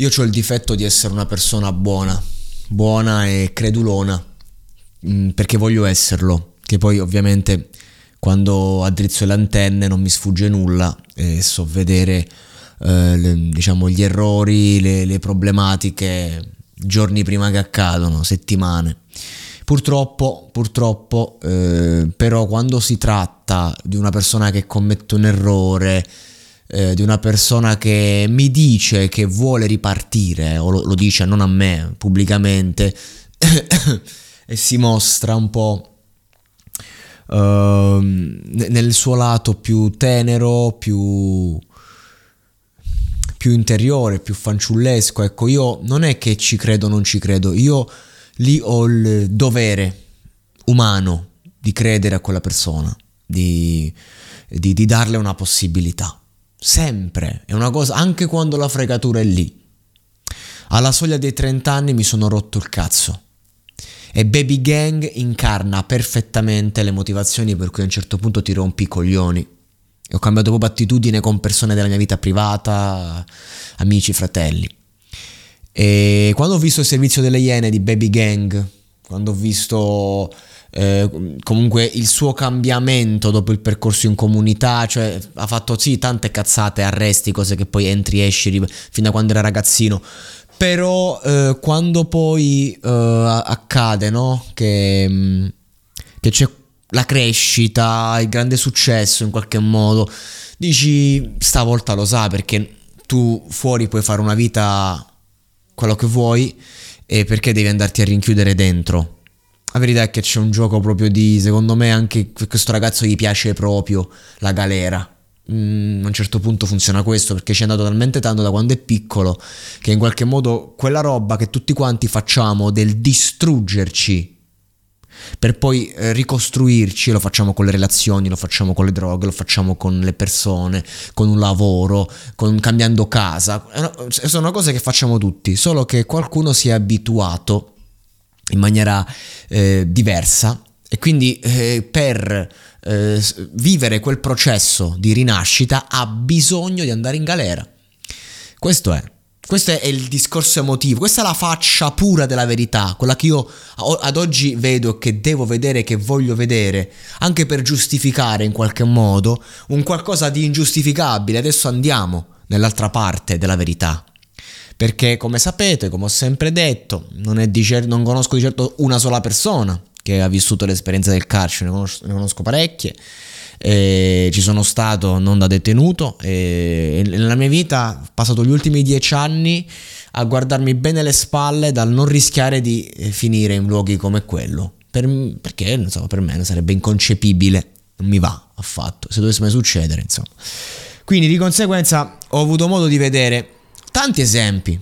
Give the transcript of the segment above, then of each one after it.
Io ho il difetto di essere una persona buona, buona e credulona, mm, perché voglio esserlo, che poi ovviamente quando addrizzo le antenne non mi sfugge nulla e so vedere eh, le, diciamo, gli errori, le, le problematiche giorni prima che accadano, settimane. Purtroppo, purtroppo, eh, però quando si tratta di una persona che commette un errore, eh, di una persona che mi dice che vuole ripartire, o lo, lo dice non a me, pubblicamente, e si mostra un po' uh, nel suo lato più tenero, più, più interiore, più fanciullesco. Ecco, io non è che ci credo o non ci credo, io lì ho il dovere umano di credere a quella persona, di, di, di darle una possibilità. Sempre, è una cosa, anche quando la fregatura è lì. Alla soglia dei 30 anni mi sono rotto il cazzo. E Baby Gang incarna perfettamente le motivazioni per cui a un certo punto ti rompi i coglioni. E ho cambiato proprio attitudine con persone della mia vita privata, amici, fratelli. E quando ho visto il servizio delle Iene di Baby Gang, quando ho visto eh, comunque il suo cambiamento dopo il percorso in comunità, cioè ha fatto sì tante cazzate, arresti, cose che poi entri, esci fino a quando era ragazzino. Però eh, quando poi eh, accade, no? Che, mm, che c'è la crescita, il grande successo in qualche modo, dici stavolta lo sa perché tu fuori puoi fare una vita quello che vuoi e perché devi andarti a rinchiudere dentro la verità è che c'è un gioco proprio di, secondo me, anche questo ragazzo gli piace proprio la galera. Mm, a un certo punto funziona questo perché ci è andato talmente tanto da quando è piccolo che in qualche modo quella roba che tutti quanti facciamo del distruggerci per poi eh, ricostruirci, lo facciamo con le relazioni, lo facciamo con le droghe, lo facciamo con le persone, con un lavoro, con, cambiando casa, sono cose che facciamo tutti, solo che qualcuno si è abituato in maniera eh, diversa e quindi eh, per eh, vivere quel processo di rinascita ha bisogno di andare in galera. Questo è. Questo è il discorso emotivo, questa è la faccia pura della verità, quella che io ad oggi vedo, che devo vedere, che voglio vedere, anche per giustificare in qualche modo un qualcosa di ingiustificabile. Adesso andiamo nell'altra parte della verità perché come sapete, come ho sempre detto, non, cer- non conosco di certo una sola persona che ha vissuto l'esperienza del carcere, ne conosco, ne conosco parecchie. E ci sono stato non da detenuto e nella mia vita ho passato gli ultimi dieci anni a guardarmi bene le spalle dal non rischiare di eh, finire in luoghi come quello. Per, perché insomma, per me sarebbe inconcepibile. Non mi va affatto. Se dovesse mai succedere insomma. Quindi di conseguenza ho avuto modo di vedere tanti esempi.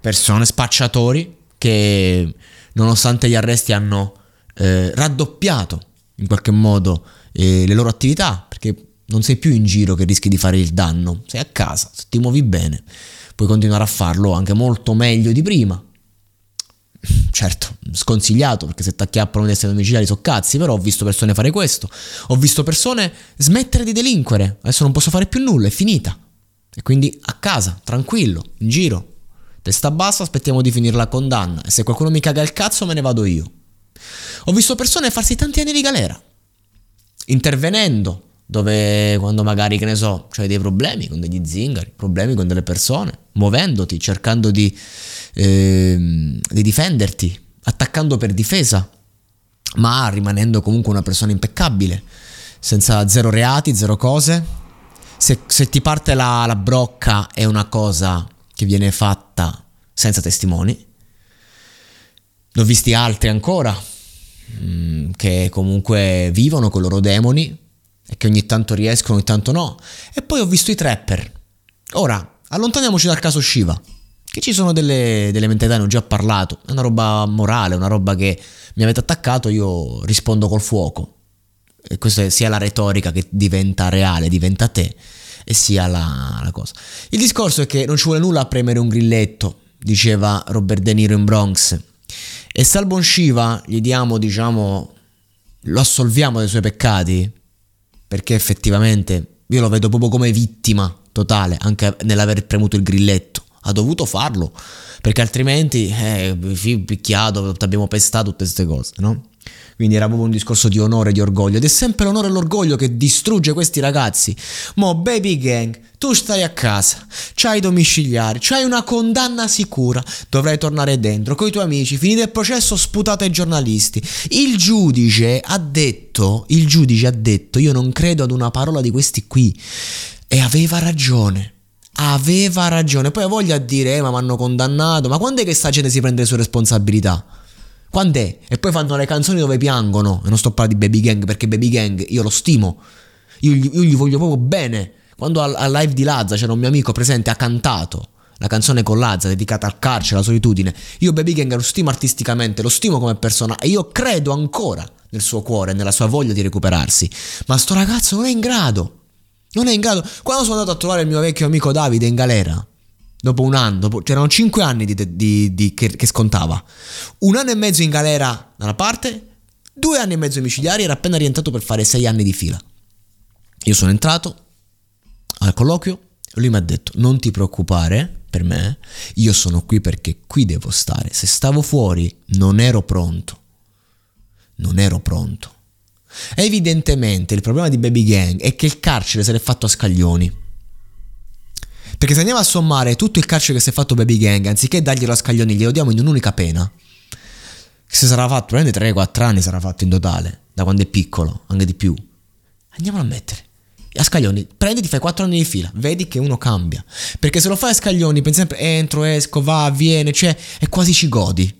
Persone spacciatori che nonostante gli arresti hanno eh, raddoppiato in qualche modo eh, le loro attività perché non sei più in giro che rischi di fare il danno, sei a casa, se ti muovi bene puoi continuare a farlo anche molto meglio di prima. certo, sconsigliato perché se ti acchiappano di essere domiciliari so cazzi, però ho visto persone fare questo, ho visto persone smettere di delinquere, adesso non posso fare più nulla, è finita. E quindi a casa, tranquillo, in giro, testa bassa, aspettiamo di finire la condanna e se qualcuno mi caga il cazzo me ne vado io. Ho visto persone farsi tanti anni di galera, intervenendo, dove quando magari, che ne so, c'hai dei problemi con degli zingari, problemi con delle persone, muovendoti, cercando di, eh, di difenderti, attaccando per difesa, ma rimanendo comunque una persona impeccabile, senza zero reati, zero cose. Se, se ti parte la, la brocca è una cosa che viene fatta senza testimoni. Ne ho visti altri ancora mm, che comunque vivono con i loro demoni e che ogni tanto riescono, ogni tanto no. E poi ho visto i trapper. Ora, allontaniamoci dal caso Shiva. Che ci sono delle, delle mentalità, ne ho già parlato. È una roba morale, una roba che mi avete attaccato, io rispondo col fuoco. E questa è sia la retorica che diventa reale, diventa te, e sia la, la cosa. Il discorso è che non ci vuole nulla a premere un grilletto, diceva Robert De Niro in Bronx. E se al buon Shiva gli diamo, diciamo, lo assolviamo dai suoi peccati, perché effettivamente io lo vedo proprio come vittima totale anche nell'aver premuto il grilletto. Ha dovuto farlo perché altrimenti, eh, picchiato, ti abbiamo pestato tutte queste cose, no? Quindi era proprio un discorso di onore e di orgoglio. Ed è sempre l'onore e l'orgoglio che distrugge questi ragazzi. Mo, baby gang, tu stai a casa, c'hai i domiciliari, c'hai una condanna sicura, dovrai tornare dentro con i tuoi amici, finire il processo, sputate ai giornalisti. Il giudice ha detto, il giudice ha detto, io non credo ad una parola di questi qui. E aveva ragione. Aveva ragione. Poi ha voglia a dire, eh, ma mi hanno condannato. Ma quando è che sta gente si prende le sue responsabilità? Quando è? E poi fanno le canzoni dove piangono. E non sto parlando di Baby Gang perché Baby Gang io lo stimo. Io io gli voglio proprio bene. Quando al, al, live di Lazza c'era un mio amico presente, ha cantato la canzone con Lazza dedicata al carcere, alla solitudine. Io Baby Gang lo stimo artisticamente, lo stimo come persona e io credo ancora nel suo cuore, nella sua voglia di recuperarsi. Ma sto ragazzo non è in grado. Non è in grado. Quando sono andato a trovare il mio vecchio amico Davide in galera, dopo un anno, dopo, c'erano 5 anni di, di, di, che, che, scontava. Un anno e mezzo in galera da una parte, due anni e mezzo domiciliari, era appena rientrato per fare 6 anni di fila. Io sono entrato al colloquio lui mi ha detto non ti preoccupare per me, io sono qui perché qui devo stare. Se stavo fuori non ero pronto. Non ero pronto. Evidentemente il problema di Baby Gang è che il carcere se l'è fatto a scaglioni. Perché se andiamo a sommare tutto il carcere che si è fatto Baby Gang, anziché darglielo a scaglioni, glielo diamo in un'unica pena. Se sarà fatto, prende 3-4 anni sarà fatto in totale, da quando è piccolo, anche di più. Andiamolo a mettere. A scaglioni, prendi, ti fai 4 anni di fila, vedi che uno cambia. Perché se lo fai a scaglioni, pensi sempre entro, esco, va, viene, cioè, e quasi ci godi.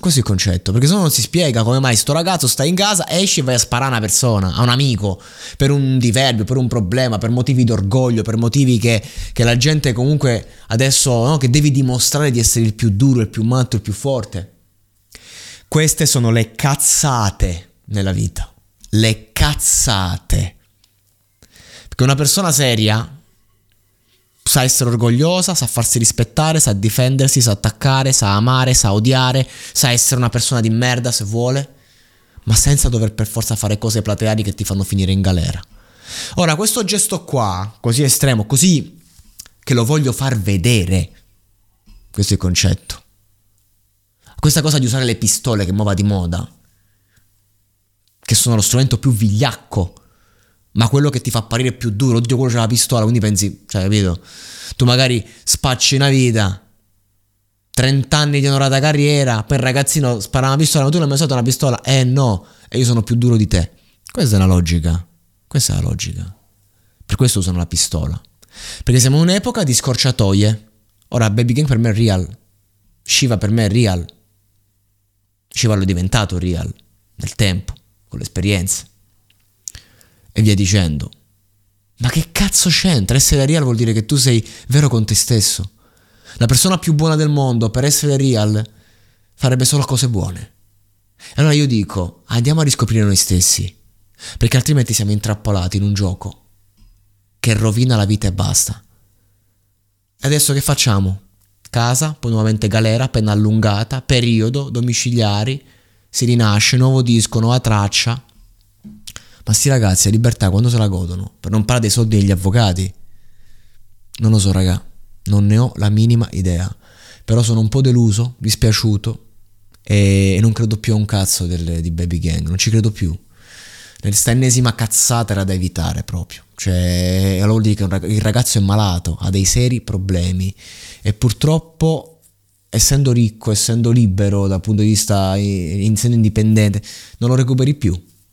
Questo è il concetto, perché se no non si spiega come mai sto ragazzo sta in casa, esci e vai a sparare a una persona, a un amico, per un diverbio, per un problema, per motivi d'orgoglio, per motivi che, che la gente comunque adesso, no, che devi dimostrare di essere il più duro, il più matto, il più forte. Queste sono le cazzate nella vita, le cazzate. Perché una persona seria sa essere orgogliosa, sa farsi rispettare, sa difendersi, sa attaccare, sa amare, sa odiare, sa essere una persona di merda se vuole, ma senza dover per forza fare cose plateali che ti fanno finire in galera. Ora, questo gesto qua, così estremo, così che lo voglio far vedere, questo è il concetto. Questa cosa di usare le pistole che muova di moda, che sono lo strumento più vigliacco ma quello che ti fa apparire più duro, oddio quello c'ha la pistola, quindi pensi, cioè capito? Tu magari spacci una vita, 30 anni di onorata carriera, il ragazzino spara una pistola, ma tu non hai mai usato una pistola? Eh no, e io sono più duro di te. Questa è la logica, questa è la logica. Per questo usano la pistola. Perché siamo in un'epoca di scorciatoie. Ora Baby Gang per me è real, Shiva per me è real. Shiva l'ho diventato real nel tempo, con l'esperienza e via dicendo. Ma che cazzo c'entra? Essere real vuol dire che tu sei vero con te stesso. La persona più buona del mondo per essere real farebbe solo cose buone. E allora io dico, andiamo a riscoprire noi stessi, perché altrimenti siamo intrappolati in un gioco che rovina la vita e basta. E adesso che facciamo? casa, poi nuovamente galera, pena allungata, periodo, domiciliari, si rinasce, nuovo disco, nuova traccia. Ma sti ragazzi, la libertà quando se la godono? Per non parlare dei soldi degli avvocati. Non lo so, raga, non ne ho la minima idea. Però sono un po' deluso, dispiaciuto e, non credo più a un cazzo del, di Baby Gang, non ci credo più. Questa ennesima cazzata era da evitare proprio. Cioè, allora vuol dire che il ragazzo è malato, ha dei seri problemi e purtroppo essendo ricco, essendo libero dal punto di vista, essendo indipendente, non lo recuperi più.